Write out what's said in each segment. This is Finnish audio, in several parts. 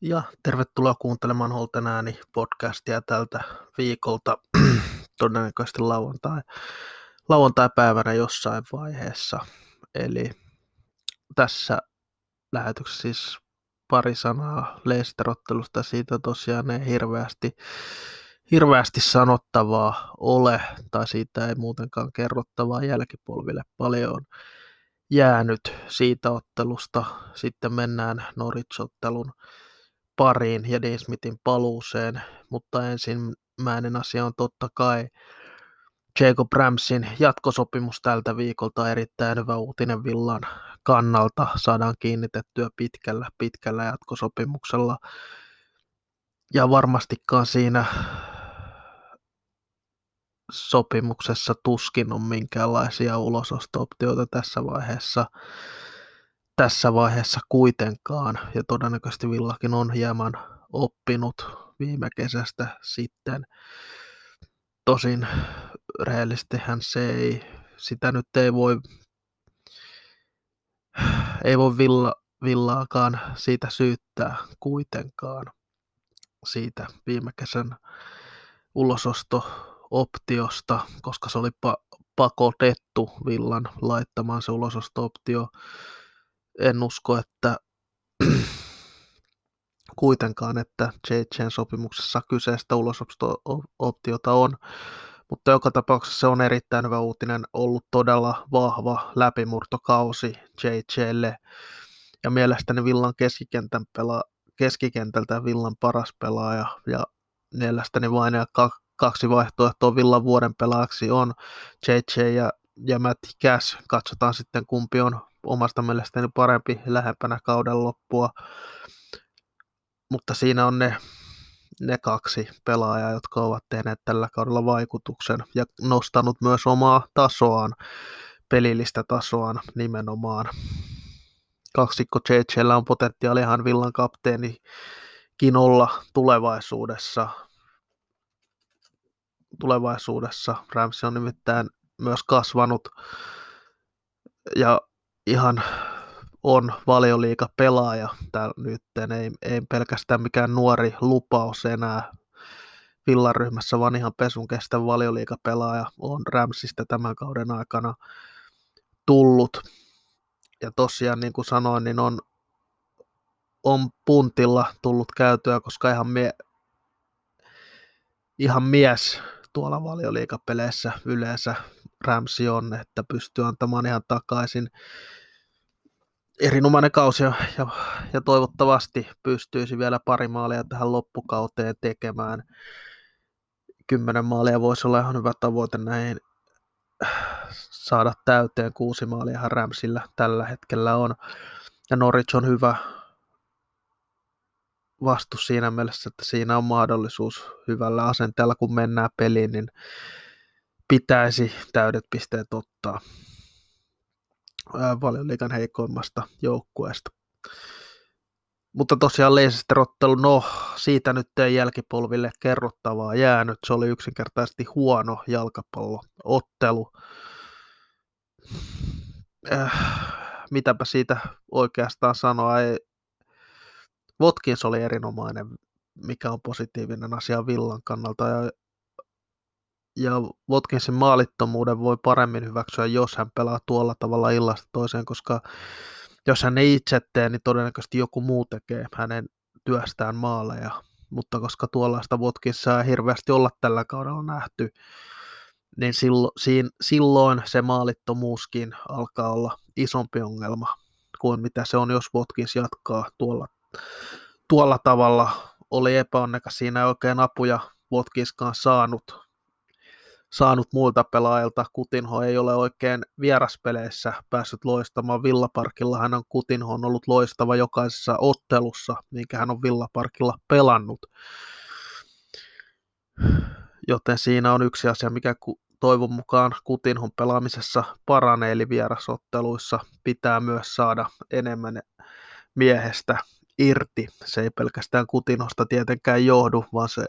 Ja tervetuloa kuuntelemaan Holten ääni podcastia tältä viikolta, todennäköisesti lauantai, lauantai-päivänä jossain vaiheessa. Eli tässä lähetyksessä siis pari sanaa Leicester-ottelusta, siitä tosiaan ei hirveästi, hirveästi sanottavaa ole, tai siitä ei muutenkaan kerrottavaa jälkipolville paljon jäänyt siitä ottelusta. Sitten mennään Norwich-ottelun pariin ja Dean Smithin paluuseen, mutta ensimmäinen asia on totta kai Jacob Ramsin jatkosopimus tältä viikolta erittäin hyvä uutinen Villan kannalta. Saadaan kiinnitettyä pitkällä, pitkällä jatkosopimuksella. Ja varmastikaan siinä sopimuksessa tuskin on minkäänlaisia ulososto-optioita tässä vaiheessa tässä vaiheessa kuitenkaan, ja todennäköisesti Villakin on hieman oppinut viime kesästä sitten. Tosin rehellisestihän se ei, sitä nyt ei voi, ei voi Villa, Villaakaan siitä syyttää kuitenkaan siitä viime kesän ulososto-optiosta, koska se oli pa- pakotettu Villan laittamaan se ulososto-optio en usko, että kuitenkaan, että JJn sopimuksessa kyseistä ulosoptiota on, mutta joka tapauksessa se on erittäin hyvä uutinen, ollut todella vahva läpimurtokausi JJlle, ja mielestäni Villan keskikentän pela, keskikentältä Villan paras pelaaja, ja mielestäni vain ja kaksi vaihtoehtoa Villan vuoden pelaajaksi on JJ ja, ja Matt Cash. Katsotaan sitten kumpi on omasta mielestäni parempi lähempänä kauden loppua. Mutta siinä on ne, ne kaksi pelaajaa, jotka ovat tehneet tällä kaudella vaikutuksen ja nostanut myös omaa tasoaan, pelillistä tasoaan nimenomaan. Kaksikko JJllä on potentiaalihan Villan kapteenikin olla tulevaisuudessa. Tulevaisuudessa Ramsey on nimittäin myös kasvanut ja ihan on valioliika pelaaja täällä nyt, ei, ei pelkästään mikään nuori lupaus enää villaryhmässä, vaan ihan pesun kestävä valioliikapelaaja on Ramsista tämän kauden aikana tullut. Ja tosiaan niin kuin sanoin, niin on, on puntilla tullut käytyä, koska ihan, mie, ihan mies tuolla valioliikapeleissä yleensä Ramsi on, että pystyy antamaan ihan takaisin erinomainen kausi ja, ja, toivottavasti pystyisi vielä pari maalia tähän loppukauteen tekemään. Kymmenen maalia voisi olla ihan hyvä tavoite näin saada täyteen. Kuusi maalia Ramsillä tällä hetkellä on. Ja Norwich on hyvä vastus siinä mielessä, että siinä on mahdollisuus hyvällä asenteella, kun mennään peliin, niin pitäisi täydet pisteet ottaa liikan heikoimmasta joukkueesta. Mutta tosiaan Leicester-ottelu, no siitä nyt ei jälkipolville kerrottavaa jäänyt. Se oli yksinkertaisesti huono jalkapalloottelu. Äh, mitäpä siitä oikeastaan sanoa. Ei. Watkins oli erinomainen, mikä on positiivinen asia Villan kannalta. Ja ja Watkinsin maalittomuuden voi paremmin hyväksyä, jos hän pelaa tuolla tavalla illasta toiseen, koska jos hän ei itse tee, niin todennäköisesti joku muu tekee hänen työstään maaleja. Mutta koska tuollaista Watkinsia ei hirveästi olla tällä kaudella nähty, niin silloin, silloin se maalittomuuskin alkaa olla isompi ongelma kuin mitä se on, jos Watkins jatkaa tuolla, tuolla tavalla. Oli epäonnekas siinä oikein apuja Watkinskaan saanut saanut muilta pelaajilta. Kutinho ei ole oikein vieraspeleissä päässyt loistamaan Villaparkilla. Hän on Kutinho on ollut loistava jokaisessa ottelussa, minkä hän on Villaparkilla pelannut. Joten siinä on yksi asia, mikä toivon mukaan Kutinhon pelaamisessa paranee, eli vierasotteluissa pitää myös saada enemmän miehestä irti. Se ei pelkästään Kutinosta tietenkään johdu, vaan se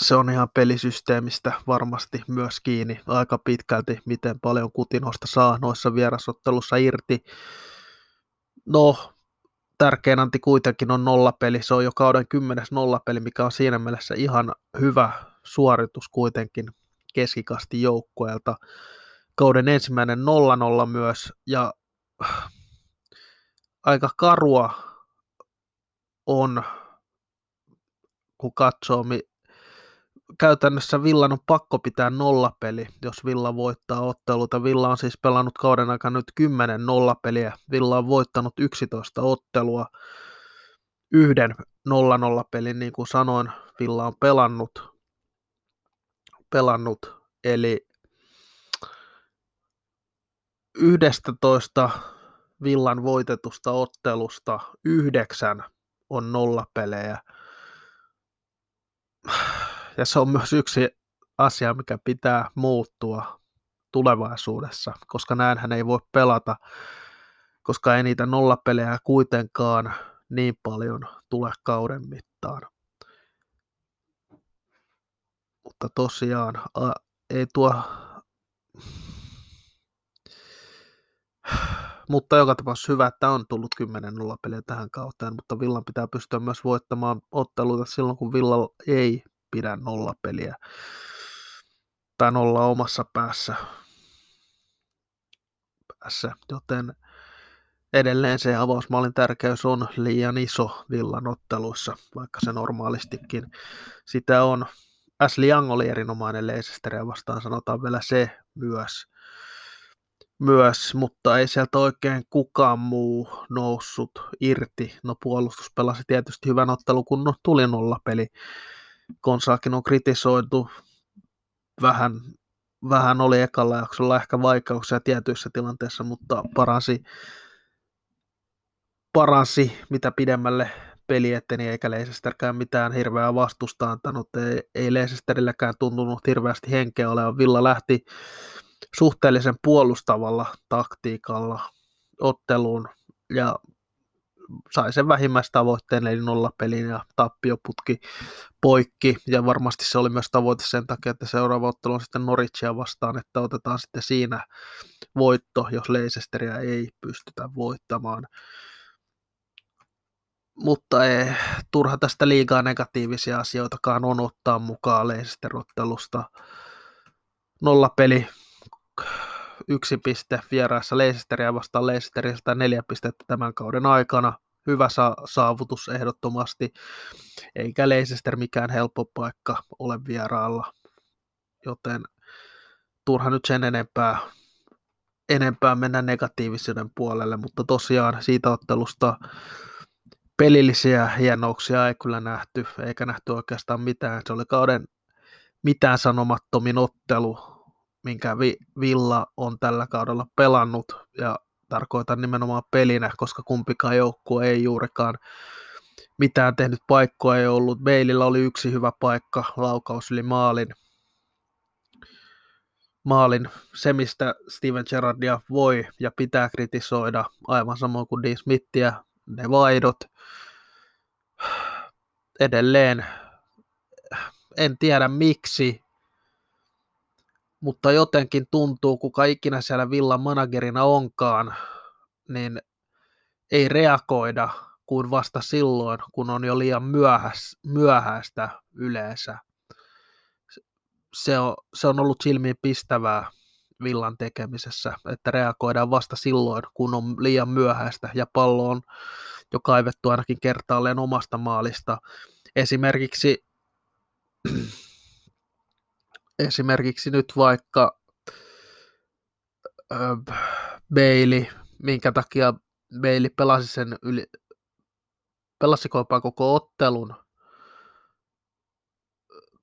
se on ihan pelisysteemistä varmasti myös kiinni aika pitkälti, miten paljon Kutinosta saa noissa vierasottelussa irti. No, tärkein anti kuitenkin on nollapeli. Se on jo kauden kymmenes nollapeli, mikä on siinä mielessä ihan hyvä suoritus kuitenkin keskikasti joukkueelta. Kauden ensimmäinen 0-0 myös, ja aika karua on, kun katsoo, käytännössä Villan on pakko pitää nollapeli, jos Villa voittaa otteluita. Villa on siis pelannut kauden aikana nyt 10 nollapeliä. Villa on voittanut 11 ottelua. Yhden 0-0 pelin, niin kuin sanoin, Villa on pelannut. pelannut eli 11 Villan voitetusta ottelusta yhdeksän on nollapelejä ja se on myös yksi asia, mikä pitää muuttua tulevaisuudessa, koska näinhän ei voi pelata, koska ei niitä nollapelejä kuitenkaan niin paljon tule kauden mittaan. Mutta tosiaan ei tuo... Mutta joka tapauksessa hyvä, että on tullut 10 nollapeliä tähän kauteen, mutta Villan pitää pystyä myös voittamaan otteluita silloin, kun Villa ei pidä nollapeliä tai nolla omassa päässä, päässä joten edelleen se avausmallin tärkeys on liian iso villan otteluissa, vaikka se normaalistikin sitä on. Ashley Young oli erinomainen Leicesteria vastaan, sanotaan vielä se myös, myös, mutta ei sieltä oikein kukaan muu noussut irti. No puolustus pelasi tietysti hyvän ottelun, kun tuli nollapeli Konsaakin on kritisoitu vähän, vähän oli ekalla jaksolla ehkä vaikeuksia tietyissä tilanteissa, mutta paransi, paransi mitä pidemmälle peli eteni, eikä Leicesterkään mitään hirveää vastusta antanut. Ei, ei Leicesterillekään tuntunut hirveästi henkeä olevan. Villa lähti suhteellisen puolustavalla taktiikalla otteluun ja sai sen vähimmäistavoitteen, eli nollapelin ja tappioputki poikki, ja varmasti se oli myös tavoite sen takia, että seuraava ottelu on sitten Norwichia vastaan, että otetaan sitten siinä voitto, jos Leicesteria ei pystytä voittamaan. Mutta ei, turha tästä liigaa negatiivisia asioitakaan on ottaa mukaan Leicester-ottelusta. Nollapeli, yksi piste vieraassa Leicesteria vastaan Leicesteristä neljä pistettä tämän kauden aikana. Hyvä sa- saavutus ehdottomasti, eikä Leicester mikään helppo paikka ole vieraalla, joten turha nyt sen enempää, enempää mennä negatiivisuuden puolelle, mutta tosiaan siitä ottelusta pelillisiä hienouksia ei kyllä nähty, eikä nähty oikeastaan mitään. Se oli kauden mitään sanomattomin ottelu, minkä vi- Villa on tällä kaudella pelannut, ja tarkoitan nimenomaan pelinä, koska kumpikaan joukkue ei juurikaan mitään tehnyt paikkoa ei ollut. Meilillä oli yksi hyvä paikka, laukaus yli maalin. Maalin, se mistä Steven Gerrardia voi ja pitää kritisoida, aivan samoin kuin Dean Smithia, ne vaidot. Edelleen, en tiedä miksi, mutta jotenkin tuntuu, kuka ikinä siellä Villan managerina onkaan, niin ei reagoida kuin vasta silloin, kun on jo liian myöhäistä yleensä. Se on, se on ollut silmiin pistävää Villan tekemisessä, että reagoidaan vasta silloin, kun on liian myöhäistä ja pallo on jo kaivettu ainakin kertaalleen omasta maalista. Esimerkiksi esimerkiksi nyt vaikka Bailey, minkä takia Bailey pelasi sen yli, pelasiko jopa koko ottelun,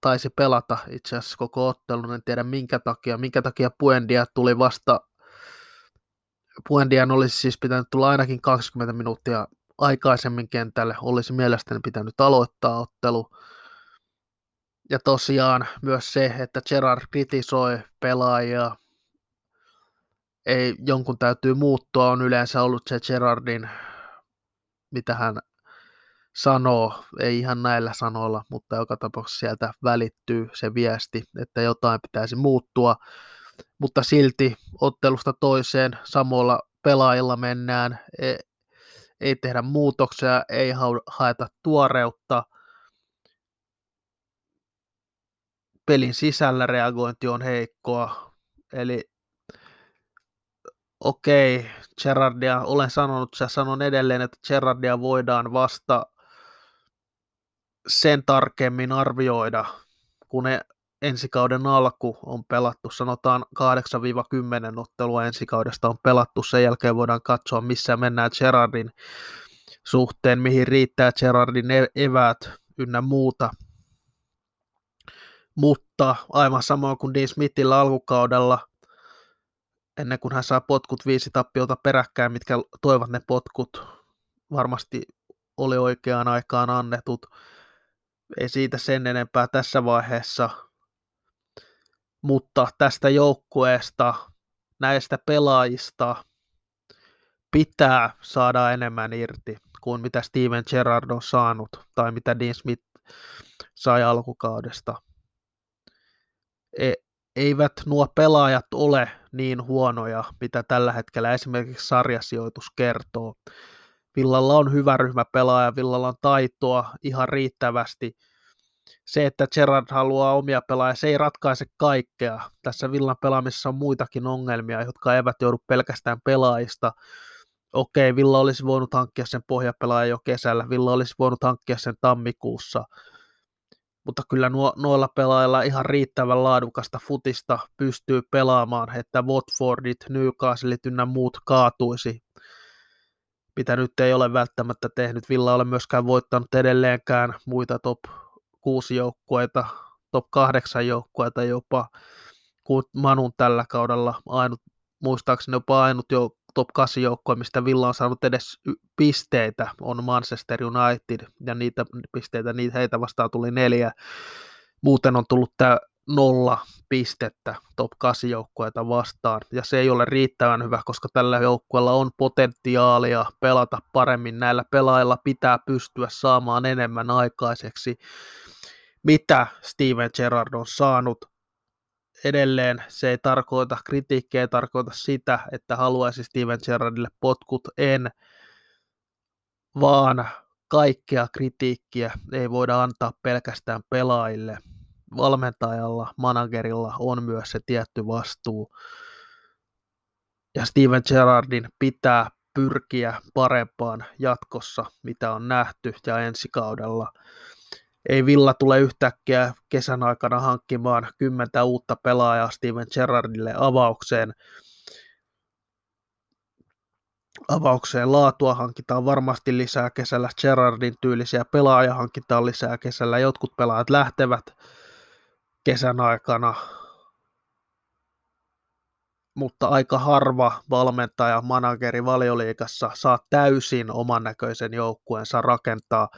taisi pelata itse asiassa koko ottelun, en tiedä minkä takia, minkä takia Puendia tuli vasta, Puendian olisi siis pitänyt tulla ainakin 20 minuuttia aikaisemmin kentälle, olisi mielestäni pitänyt aloittaa ottelu, ja tosiaan myös se, että Gerard kritisoi pelaajia, ei, jonkun täytyy muuttua, on yleensä ollut se Gerardin, mitä hän sanoo, ei ihan näillä sanoilla, mutta joka tapauksessa sieltä välittyy se viesti, että jotain pitäisi muuttua, mutta silti ottelusta toiseen samoilla pelaajilla mennään, e, ei tehdä muutoksia, ei haeta tuoreutta. Pelin sisällä reagointi on heikkoa, eli okei, okay, Gerardia, olen sanonut ja sanon edelleen, että Gerardia voidaan vasta sen tarkemmin arvioida, kun ne ensikauden alku on pelattu, sanotaan 8-10 ottelua ensikaudesta on pelattu, sen jälkeen voidaan katsoa, missä mennään Gerardin suhteen, mihin riittää Gerardin e- eväät ynnä muuta. Mutta aivan samoin kuin Dean Smithillä alkukaudella, ennen kuin hän saa potkut viisi tappiota peräkkäin, mitkä toivat ne potkut, varmasti oli oikeaan aikaan annetut. Ei siitä sen enempää tässä vaiheessa – mutta tästä joukkueesta, näistä pelaajista pitää saada enemmän irti kuin mitä Steven Gerrard on saanut tai mitä Dean Smith sai alkukaudesta. E- eivät nuo pelaajat ole niin huonoja, mitä tällä hetkellä esimerkiksi sarjasijoitus kertoo. Villalla on hyvä ryhmä pelaaja, Villalla on taitoa ihan riittävästi – se, että Gerard haluaa omia pelaajia, se ei ratkaise kaikkea. Tässä Villan pelaamisessa on muitakin ongelmia, jotka eivät joudu pelkästään pelaajista. Okei, Villa olisi voinut hankkia sen pohjapelaajan jo kesällä, Villa olisi voinut hankkia sen tammikuussa, mutta kyllä nuo, noilla pelaajilla ihan riittävän laadukasta futista pystyy pelaamaan, että Watfordit, Newcastlet ynnä muut kaatuisi, mitä nyt ei ole välttämättä tehnyt. Villa ole myöskään voittanut edelleenkään muita top kuusi joukkueita, top kahdeksan joukkueita jopa, kun Manun tällä kaudella ainut, muistaakseni jopa ainut jo top 8 joukkue, mistä Villa on saanut edes pisteitä, on Manchester United, ja niitä pisteitä, niitä heitä vastaan tuli neljä. Muuten on tullut tämä nolla pistettä top 8 joukkueita vastaan, ja se ei ole riittävän hyvä, koska tällä joukkueella on potentiaalia pelata paremmin. Näillä pelaajilla pitää pystyä saamaan enemmän aikaiseksi mitä Steven Gerrard on saanut. Edelleen se ei tarkoita, kritiikki ei tarkoita sitä, että haluaisi Steven Gerrardille potkut, en, vaan kaikkea kritiikkiä ei voida antaa pelkästään pelaajille. Valmentajalla, managerilla on myös se tietty vastuu. Ja Steven Gerrardin pitää pyrkiä parempaan jatkossa, mitä on nähty, ja ensi kaudella ei Villa tule yhtäkkiä kesän aikana hankkimaan kymmentä uutta pelaajaa Steven Gerrardille avaukseen. Avaukseen laatua hankitaan varmasti lisää kesällä, Gerrardin tyylisiä pelaajia hankitaan lisää kesällä, jotkut pelaajat lähtevät kesän aikana, mutta aika harva valmentaja, manageri valioliikassa saa täysin oman näköisen joukkueensa rakentaa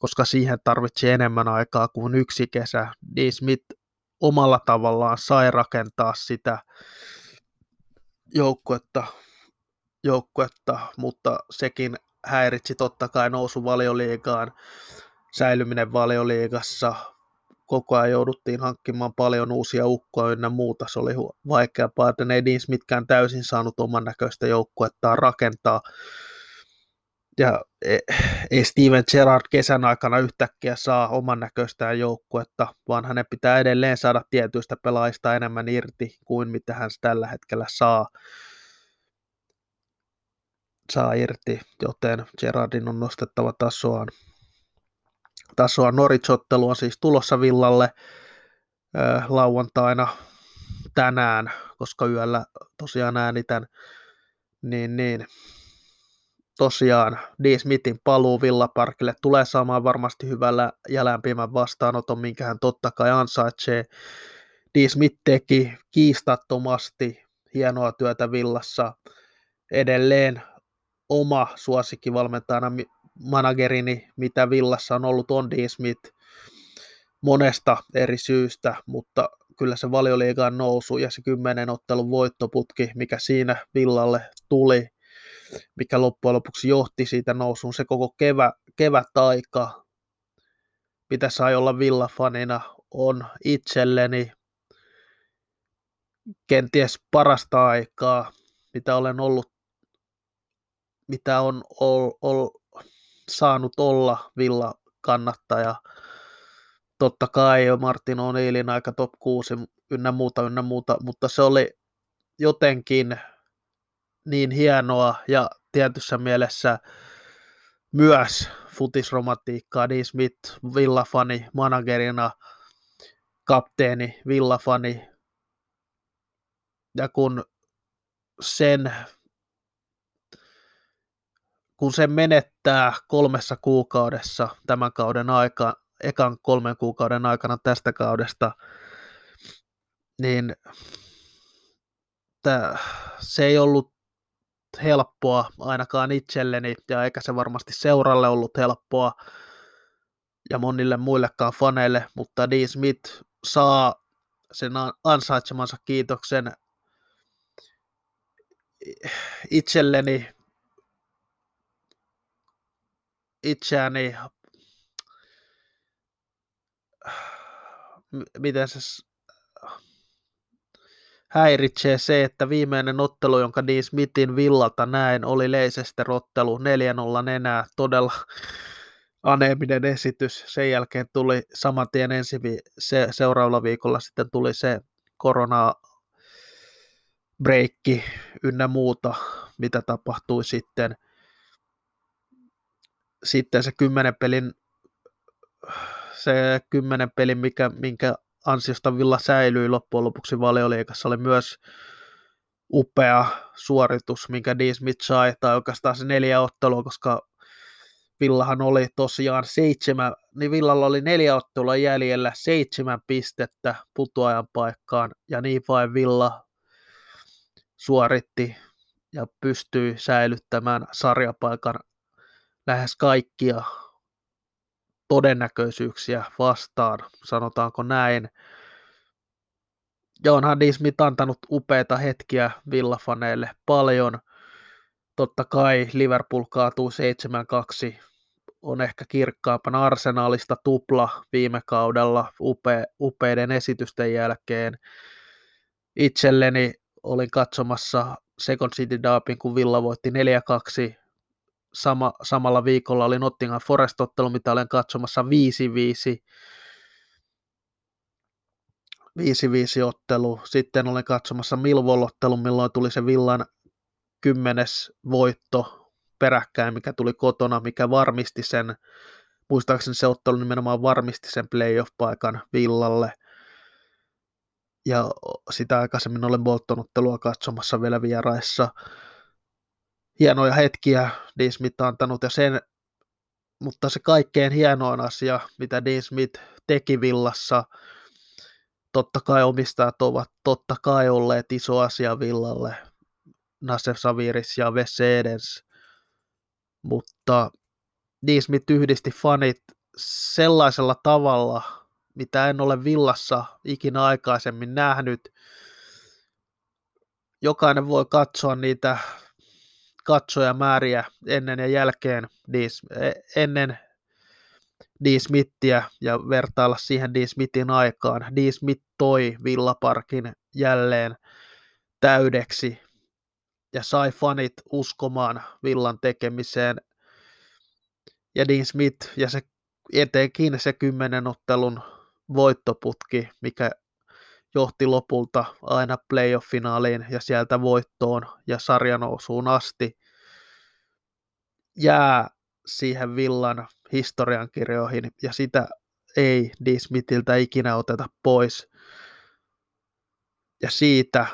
koska siihen tarvitsi enemmän aikaa kuin yksi kesä. Dean Smith omalla tavallaan sai rakentaa sitä joukkuetta, joukkuetta mutta sekin häiritsi totta kai nousu valioliigaan, säilyminen valioliigassa, koko ajan jouduttiin hankkimaan paljon uusia ukkoja ynnä muuta, se oli vaikeampaa, että ne ei Dean Smithkään täysin saanut oman näköistä joukkuettaan rakentaa, ja e, ei Steven Gerrard kesän aikana yhtäkkiä saa oman näköistään joukkuetta, vaan hänen pitää edelleen saada tietyistä pelaajista enemmän irti kuin mitä hän tällä hetkellä saa, saa irti, joten Gerardin on nostettava tasoaan. Tasoa Norwich-ottelu on siis tulossa Villalle äh, lauantaina tänään, koska yöllä tosiaan äänitän, niin, niin tosiaan D. Smithin paluu Villaparkille tulee saamaan varmasti hyvällä ja lämpimän vastaanoton, minkä hän totta kai ansaitsee. D. Smith teki kiistattomasti hienoa työtä Villassa. Edelleen oma suosikkivalmentajana managerini, mitä Villassa on ollut, on D. Smith monesta eri syystä, mutta kyllä se valioliigaan nousu ja se kymmenen ottelun voittoputki, mikä siinä Villalle tuli, mikä loppujen lopuksi johti siitä nousuun se koko kevä, kevätaika, mitä sai olla villafanina, on itselleni kenties parasta aikaa, mitä olen ollut mitä on ol, ol, saanut olla Villa kannattaja. Totta kai jo Martin O'Neillin aika top 6 ynnä muuta, ynnä muuta, mutta se oli jotenkin niin hienoa ja tietyssä mielessä myös futisromantiikkaa. Dean Smith, villafani, managerina, kapteeni, villafani. Ja kun sen kun se menettää kolmessa kuukaudessa tämän kauden aika, ekan kolmen kuukauden aikana tästä kaudesta, niin tää, se ei ollut helppoa ainakaan itselleni, ja eikä se varmasti seuralle ollut helppoa, ja monille muillekaan faneille, mutta Dean Smith saa sen ansaitsemansa kiitoksen. Itselleni, itseäni, miten se häiritsee se, että viimeinen ottelu, jonka Dean Smithin villalta näin, oli Leicester-ottelu 4-0 enää todella aneeminen esitys. Sen jälkeen tuli saman tien ensi vi- se, seuraavalla viikolla sitten tuli se korona breikki ynnä muuta, mitä tapahtui sitten. Sitten se kymmenen pelin se kymmenen pelin, mikä, minkä ansiosta Villa säilyi loppujen lopuksi valioliikassa, oli myös upea suoritus, minkä D. Smith sai, tai oikeastaan se neljä ottelua, koska Villahan oli tosiaan seitsemän, niin Villalla oli neljä ottelua jäljellä, seitsemän pistettä putoajan paikkaan, ja niin vain Villa suoritti ja pystyi säilyttämään sarjapaikan lähes kaikkia todennäköisyyksiä vastaan, sanotaanko näin. Ja onhan Dismit antanut upeita hetkiä villafaneille paljon. Totta kai Liverpool kaatuu 7-2, on ehkä kirkkaampana arsenaalista tupla viime kaudella upe, upeiden esitysten jälkeen. Itselleni olin katsomassa Second City Derbyn, kun Villa voitti sama, samalla viikolla oli Nottingham Forest-ottelu, mitä olen katsomassa 5-5. 5-5 ottelu. Sitten olen katsomassa Millwall-ottelu, milloin tuli se Villan kymmenes voitto peräkkäin, mikä tuli kotona, mikä varmisti sen, muistaakseni se ottelu nimenomaan varmisti sen playoff-paikan Villalle. Ja sitä aikaisemmin olen Bolton-ottelua katsomassa vielä vieraissa hienoja hetkiä Dean Smith antanut ja sen, mutta se kaikkein hienoin asia, mitä Dean Smith teki villassa, totta kai omistajat ovat totta kai olleet iso asia villalle, Nasser Saviris ja Wes Edens, mutta Dean Smith yhdisti fanit sellaisella tavalla, mitä en ole villassa ikinä aikaisemmin nähnyt. Jokainen voi katsoa niitä katsojamääriä ennen ja jälkeen e, ennen D. Smithia ja vertailla siihen D. Smithin aikaan. D. Smith toi Villaparkin jälleen täydeksi ja sai fanit uskomaan Villan tekemiseen. Ja Dean Smith ja se etenkin se kymmenen ottelun voittoputki, mikä johti lopulta aina playoff-finaaliin ja sieltä voittoon ja sarjanousuun asti, jää siihen Villan historiankirjoihin ja sitä ei D. Smithiltä ikinä oteta pois. Ja siitä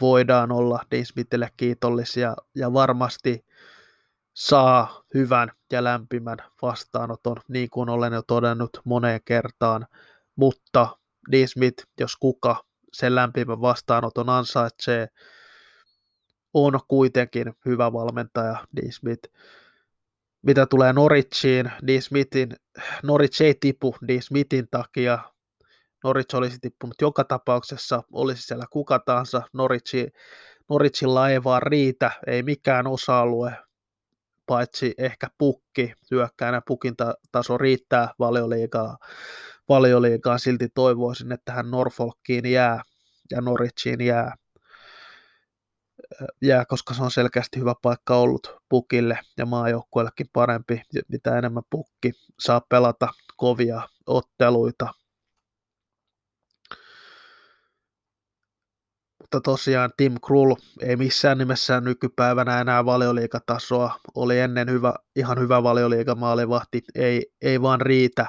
voidaan olla D. Smithille kiitollisia ja varmasti saa hyvän ja lämpimän vastaanoton, niin kuin olen jo todennut moneen kertaan, mutta D. Smith, jos kuka sen lämpimän vastaanoton ansaitsee, on kuitenkin hyvä valmentaja D. Smith. Mitä tulee Norwichiin, D. Smithin, Norwich ei tipu D. Smithin takia. Norwich olisi tippunut joka tapauksessa, olisi siellä kuka tahansa. Norwichi, Norwichilla ei vaan riitä, ei mikään osa-alue, paitsi ehkä pukki, hyökkäänä pukin taso riittää valioliigaa valioliigaan, silti toivoisin, että hän Norfolkiin jää ja Norwichiin jää. jää, koska se on selkeästi hyvä paikka ollut pukille ja maajoukkueellekin parempi, mitä enemmän pukki saa pelata kovia otteluita. Mutta tosiaan Tim Krull ei missään nimessä nykypäivänä enää valioliikatasoa. Oli ennen hyvä, ihan hyvä valioliigamaalivahti, ei, ei vaan riitä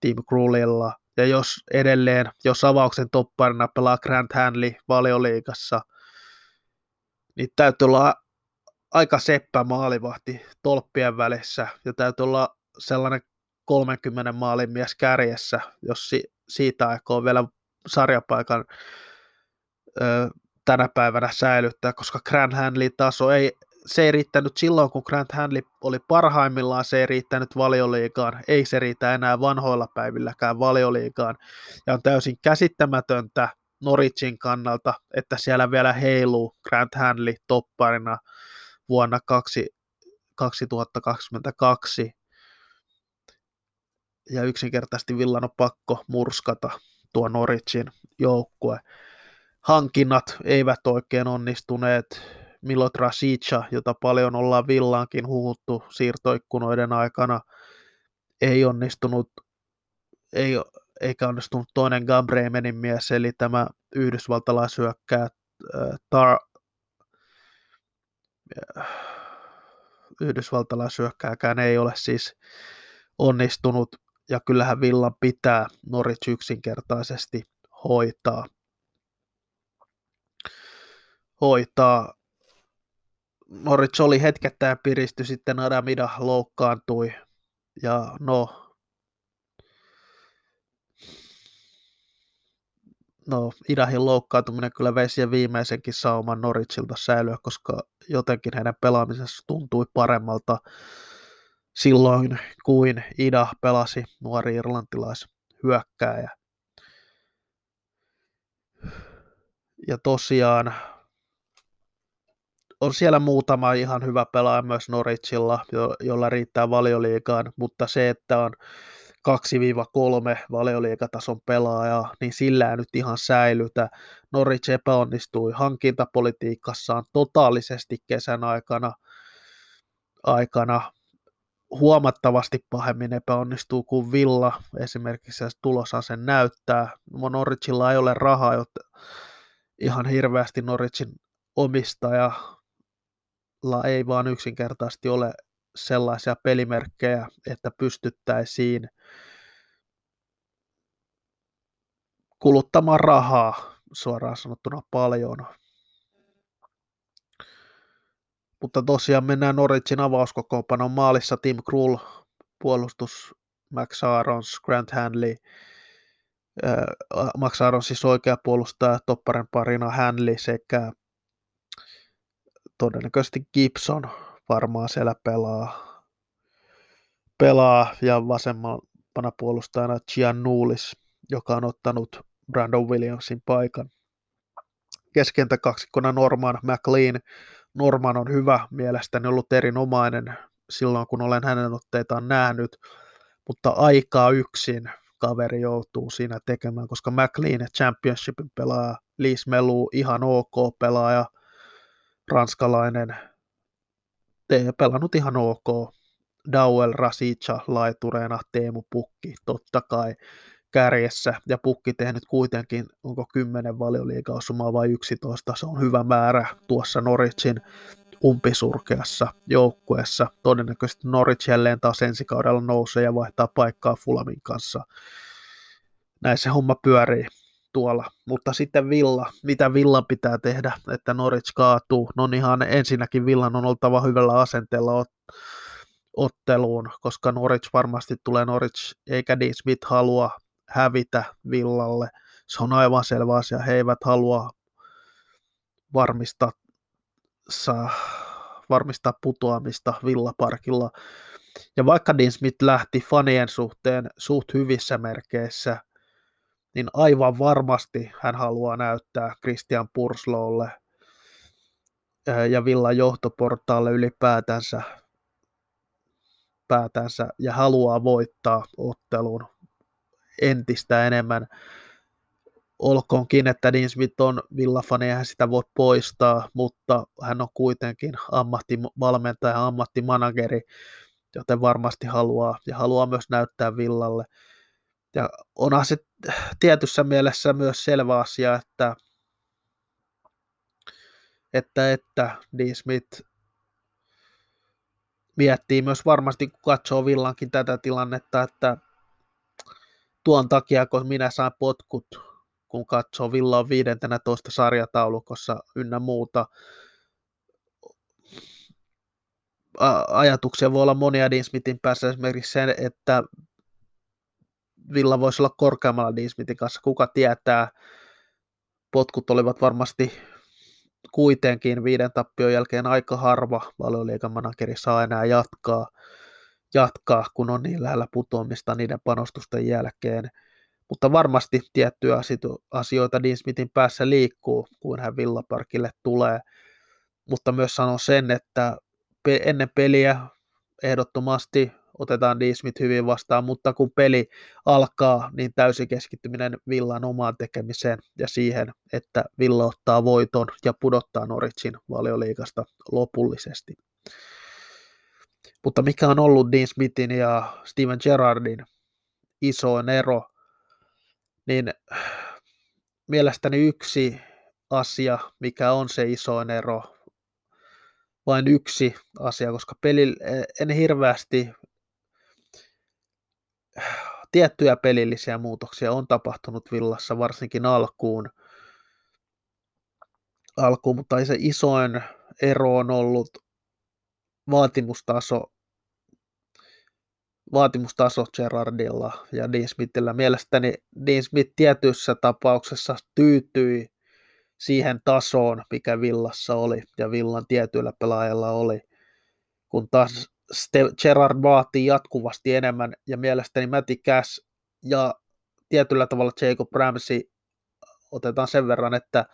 Tim Krullilla. Ja jos edelleen, jos avauksen topparina pelaa Grant Hanley valioliigassa – niin täytyy olla aika seppä maalivahti tolppien välissä ja täytyy olla sellainen 30 maalin mies kärjessä, jos si- siitä aikoo vielä sarjapaikan ö, tänä päivänä säilyttää, koska Grand Hanley taso ei, se ei riittänyt silloin, kun Grant Hanley oli parhaimmillaan, se ei riittänyt valioliigaan, ei se riitä enää vanhoilla päivilläkään valioliigaan, ja on täysin käsittämätöntä, Noricin kannalta, että siellä vielä heiluu Grant Hanley topparina vuonna 2, 2022. Ja yksinkertaisesti Villan on pakko murskata tuo Noricin joukkue. Hankinnat eivät oikein onnistuneet. Milot Rasica, jota paljon ollaan Villaankin huhuttu siirtoikkunoiden aikana, ei onnistunut, ei eikä onnistunut toinen Gabremenin mies, eli tämä yhdysvaltalaisyökkää äh, Tar, yhdysvaltalaisyökkääkään ei ole siis onnistunut, ja kyllähän Villan pitää Norwich yksinkertaisesti hoitaa. Hoitaa. Norwich oli hetkettäin piristy, sitten Adamida loukkaantui, ja no, no Idahin loukkaantuminen kyllä vei siihen viimeisenkin sauman Norwich säilyä, koska jotenkin heidän pelaamisessa tuntui paremmalta silloin kuin Ida pelasi nuori irlantilaishyökkääjä. Ja tosiaan on siellä muutama ihan hyvä pelaaja myös Norwichilla, jo, jolla riittää valioliigaan, mutta se, että on 2-3 valioliikatason pelaajaa, niin sillä ei nyt ihan säilytä. Norwich epäonnistui hankintapolitiikassaan totaalisesti kesän aikana, aikana huomattavasti pahemmin epäonnistuu kuin Villa, esimerkiksi se tulossa sen näyttää. Norwichilla ei ole rahaa, jotta ihan hirveästi Norwichin omistajalla ei vaan yksinkertaisesti ole sellaisia pelimerkkejä, että pystyttäisiin kuluttamaan rahaa suoraan sanottuna paljon. Mutta tosiaan mennään Norwichin avauskokoonpanon maalissa Tim Krull, puolustus Max Arons, Grant Hanley, Max Arons siis oikea puolustaja, topparen parina Hanley sekä todennäköisesti Gibson varmaan siellä pelaa, pelaa ja vasemmana puolustajana Giannulis, joka on ottanut Brandon Williamsin paikan. Keskentä kaksikkona Norman McLean. Norman on hyvä, mielestäni ollut erinomainen silloin, kun olen hänen otteitaan nähnyt, mutta aikaa yksin kaveri joutuu siinä tekemään, koska McLean Championshipin pelaaja, Liis Melu ihan ok pelaaja, ranskalainen, tee pelannut ihan ok. Dowell, Rasica, laitureena, Teemu Pukki, totta kai kärjessä, ja Pukki tehnyt kuitenkin, onko 10 valioliigaosumaa vai 11, se on hyvä määrä tuossa Norwichin umpisurkeassa joukkueessa. Todennäköisesti Norwich jälleen taas ensi kaudella nousee ja vaihtaa paikkaa Fulamin kanssa. Näin se homma pyörii tuolla. Mutta sitten Villa, mitä Villa pitää tehdä, että Norwich kaatuu? No ihan ensinnäkin Villan on oltava hyvällä asenteella ot- otteluun, koska Norwich varmasti tulee Norwich, eikä Dean Smith halua hävitä Villalle. Se on aivan selvä asia. He eivät halua varmistaa, saa, varmistaa putoamista Villaparkilla. Ja vaikka Dean Smith lähti fanien suhteen suht hyvissä merkeissä, niin aivan varmasti hän haluaa näyttää Christian Purslowlle ja Villan johtoportaalle ylipäätänsä päätänsä ja haluaa voittaa ottelun entistä enemmän. olkoonkin, että Dean Smith on villafani, hän sitä voi poistaa, mutta hän on kuitenkin ammattivalmentaja, ammattimanageri, joten varmasti haluaa ja haluaa myös näyttää villalle. Ja onhan se tietyssä mielessä myös selvä asia, että, että, että Dean Smith miettii myös varmasti, kun katsoo Villankin tätä tilannetta, että tuon takia, kun minä saan potkut, kun katsoo Villa on 15 sarjataulukossa ynnä muuta, ajatuksia voi olla monia Dean Smithin päässä, esimerkiksi sen, että Villa voisi olla korkeammalla Dean kanssa, kuka tietää, potkut olivat varmasti kuitenkin viiden tappion jälkeen aika harva valioliikan manageri saa enää jatkaa, jatkaa, kun on niin lähellä putoamista niiden panostusten jälkeen. Mutta varmasti tiettyjä asioita Dean Smithin päässä liikkuu, kun hän Villaparkille tulee. Mutta myös sanon sen, että ennen peliä ehdottomasti otetaan D. Smith hyvin vastaan, mutta kun peli alkaa, niin täysi keskittyminen Villan omaan tekemiseen ja siihen, että Villa ottaa voiton ja pudottaa Norwichin valioliikasta lopullisesti. Mutta mikä on ollut Dean Smithin ja Steven Gerrardin iso ero, niin mielestäni yksi asia, mikä on se iso ero, vain yksi asia, koska peli, en hirveästi tiettyjä pelillisiä muutoksia on tapahtunut Villassa, varsinkin alkuun, alkuun mutta se isoin ero on ollut vaatimustaso, vaatimustaso Gerardilla ja Dean Smithillä. Mielestäni Dean Smith tietyissä tapauksessa tyytyi siihen tasoon, mikä Villassa oli ja Villan tietyillä pelaajilla oli, kun taas Gerard vaatii jatkuvasti enemmän, ja mielestäni Matti Cash ja tietyllä tavalla Jacob Ramsey otetaan sen verran, että,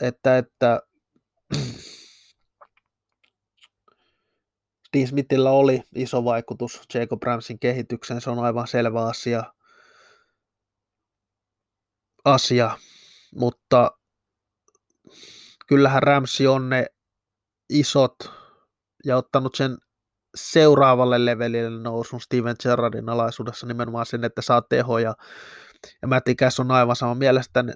että, että Dean Smithillä oli iso vaikutus Jacob Ramsin kehitykseen, se on aivan selvä asia, asia. mutta kyllähän Ramsey on ne isot ja ottanut sen seuraavalle levelille nousun Steven Gerrardin alaisuudessa nimenomaan sen, että saa tehoja. Ja Matti Cass on aivan sama mielestäni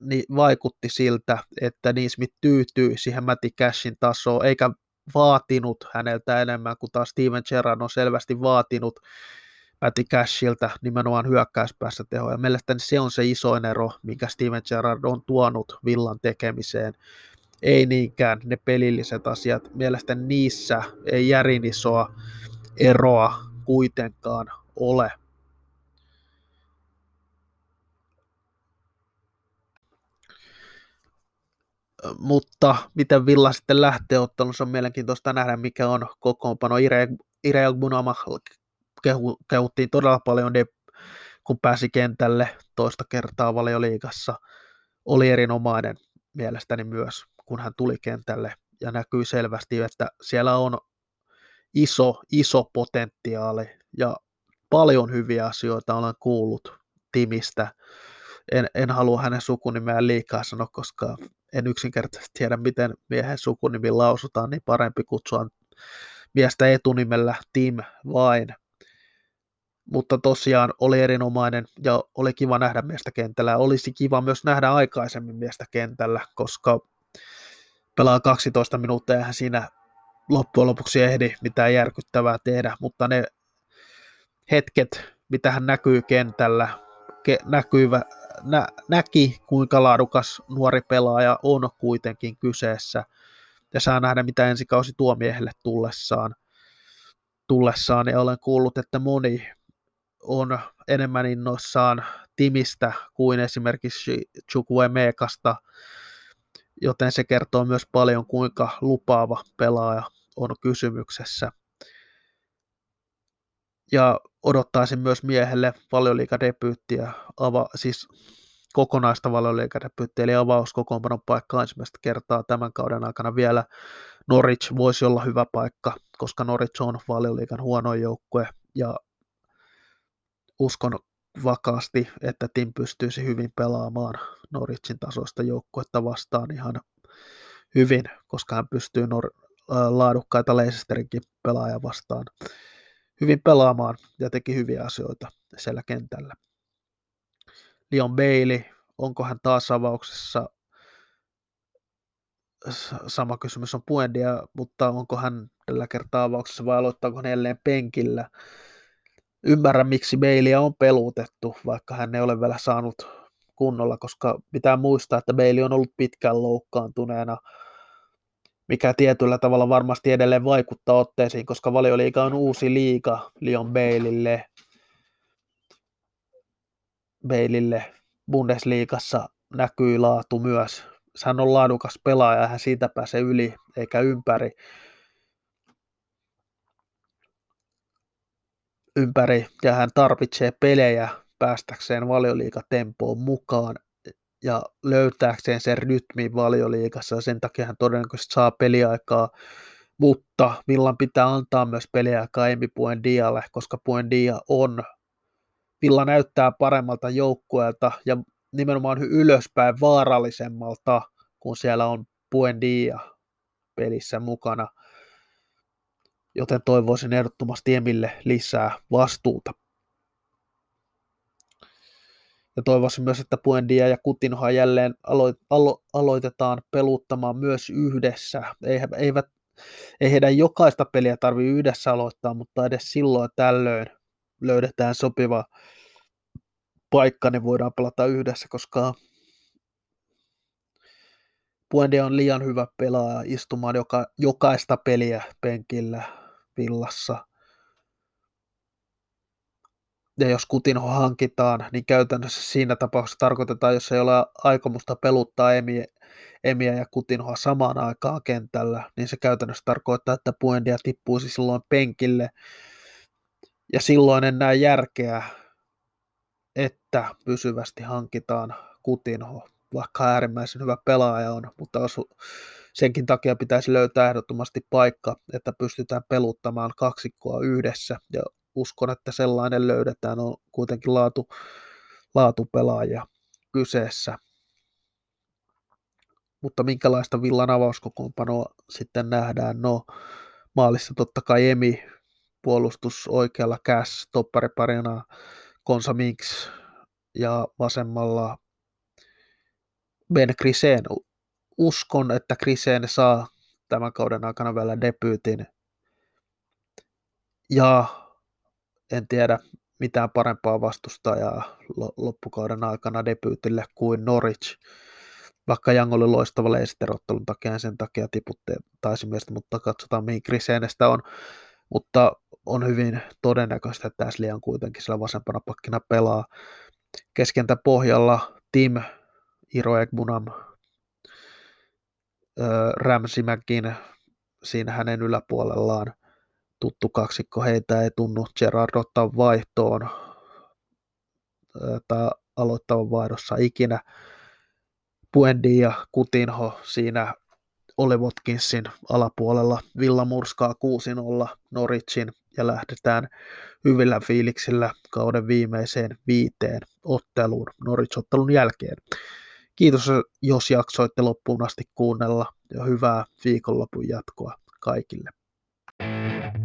niin vaikutti siltä, että niin Smith tyytyi siihen Matti Cashin tasoon, eikä vaatinut häneltä enemmän, kuin taas Steven Gerrard on selvästi vaatinut Matti Cashilta nimenomaan hyökkäyspäässä tehoja. Mielestäni se on se isoin ero, minkä Steven Gerrard on tuonut villan tekemiseen ei niinkään ne pelilliset asiat. Mielestäni niissä ei järin isoa eroa kuitenkaan ole. Mutta miten Villa sitten lähtee otteluun, on mielenkiintoista nähdä, mikä on kokoonpano. Ire Bunama kehuttiin todella paljon, kun pääsi kentälle toista kertaa valioliigassa. Oli erinomainen mielestäni myös kun hän tuli kentälle ja näkyy selvästi, että siellä on iso, iso potentiaali ja paljon hyviä asioita olen kuullut Timistä. En, en halua hänen sukunimeään liikaa sanoa, koska en yksinkertaisesti tiedä, miten miehen sukunimi lausutaan, niin parempi kutsua miestä etunimellä Tim vain. Mutta tosiaan oli erinomainen ja oli kiva nähdä miestä kentällä. Olisi kiva myös nähdä aikaisemmin miestä kentällä, koska pelaa 12 minuuttia ja siinä loppujen lopuksi ehdi mitään järkyttävää tehdä, mutta ne hetket, mitä hän näkyy kentällä, ke, näkyvä, nä, näki, kuinka laadukas nuori pelaaja on kuitenkin kyseessä, ja saa nähdä, mitä ensi kausi tuo miehelle tullessaan. tullessaan. Ja olen kuullut, että moni on enemmän innoissaan Timistä kuin esimerkiksi Chukwe Meekasta, joten se kertoo myös paljon, kuinka lupaava pelaaja on kysymyksessä. Ja odottaisin myös miehelle valioliikadebyyttiä, ava, siis kokonaista valioliikadebyyttiä, eli avauskokoonpanon paikka ensimmäistä kertaa tämän kauden aikana vielä. Norwich voisi olla hyvä paikka, koska Norwich on valioliikan huono joukkue, ja uskon vakaasti, että Tim pystyisi hyvin pelaamaan Norwichin tasoista joukkuetta vastaan ihan hyvin, koska hän pystyy Nor- laadukkaita Leicesterinkin pelaaja vastaan hyvin pelaamaan ja teki hyviä asioita siellä kentällä. Leon Bailey, onko hän taas avauksessa? Sama kysymys on Puendia, mutta onko hän tällä kertaa avauksessa vai aloittaako hän jälleen penkillä? Ymmärrän, miksi Baileyä on pelutettu, vaikka hän ei ole vielä saanut kunnolla, koska pitää muistaa, että Bailey on ollut pitkään loukkaantuneena, mikä tietyllä tavalla varmasti edelleen vaikuttaa otteisiin, koska valioliiga on uusi liiga Leon Baileylle. Baileylle Bundesliigassa näkyy laatu myös. Hän on laadukas pelaaja, hän siitä pääsee yli eikä ympäri. Ympäri ja hän tarvitsee pelejä päästäkseen valioliikatempoon mukaan ja löytääkseen sen rytmin valioliikassa. Sen takia hän todennäköisesti saa peliaikaa, mutta Villan pitää antaa myös peliaikaa Emi Dialle, koska Dia on, Villa näyttää paremmalta joukkueelta ja nimenomaan ylöspäin vaarallisemmalta, kun siellä on Dia pelissä mukana – joten toivoisin ehdottomasti Emille lisää vastuuta. Ja toivoisin myös, että Puendia ja Kutinhoa jälleen alo- alo- aloitetaan peluttamaan myös yhdessä. Eivät, ei heidän jokaista peliä tarvitse yhdessä aloittaa, mutta edes silloin tällöin löydetään sopiva paikka, niin voidaan pelata yhdessä, koska Puendia on liian hyvä pelaaja istumaan joka, jokaista peliä penkillä villassa. Ja jos Kutinho hankitaan, niin käytännössä siinä tapauksessa tarkoitetaan, jos ei ole aikomusta peluttaa emiä, emiä ja Kutinhoa samaan aikaan kentällä, niin se käytännössä tarkoittaa, että Puendia tippuisi silloin penkille. Ja silloin en näe järkeä, että pysyvästi hankitaan Kutinho, vaikka äärimmäisen hyvä pelaaja on, mutta senkin takia pitäisi löytää ehdottomasti paikka, että pystytään peluttamaan kaksikkoa yhdessä ja uskon, että sellainen löydetään, on kuitenkin laatu, laatupelaaja kyseessä. Mutta minkälaista villan avauskokoonpanoa sitten nähdään? No, maalissa totta kai Emi, puolustus oikealla Cass, toppariparina Konsa Minks ja vasemmalla Ben Griseen uskon, että Kriseen saa tämän kauden aikana vielä debyytin. Ja en tiedä mitään parempaa vastustajaa loppukauden aikana debyytille kuin Norwich. Vaikka Jang oli loistava Leicester-ottelun takia, sen takia tiputte taisi miestä, mutta katsotaan mihin Kriseenestä on. Mutta on hyvin todennäköistä, että Ashley on kuitenkin siellä vasempana pakkina pelaa. Keskentä pohjalla Tim, Iro Egbunam, Ramsimäkin siinä hänen yläpuolellaan tuttu kaksikko, heitä ei tunnu Gerard ottaa vaihtoon tai aloittavan vaihdossa ikinä. Puendi ja Kutinho siinä Ole Watkinsin alapuolella. Villa murskaa 6-0 Norwichin ja lähdetään hyvillä fiiliksillä kauden viimeiseen viiteen otteluun Norwich-ottelun jälkeen. Kiitos, jos jaksoitte loppuun asti kuunnella ja hyvää viikonlopun jatkoa kaikille. thank you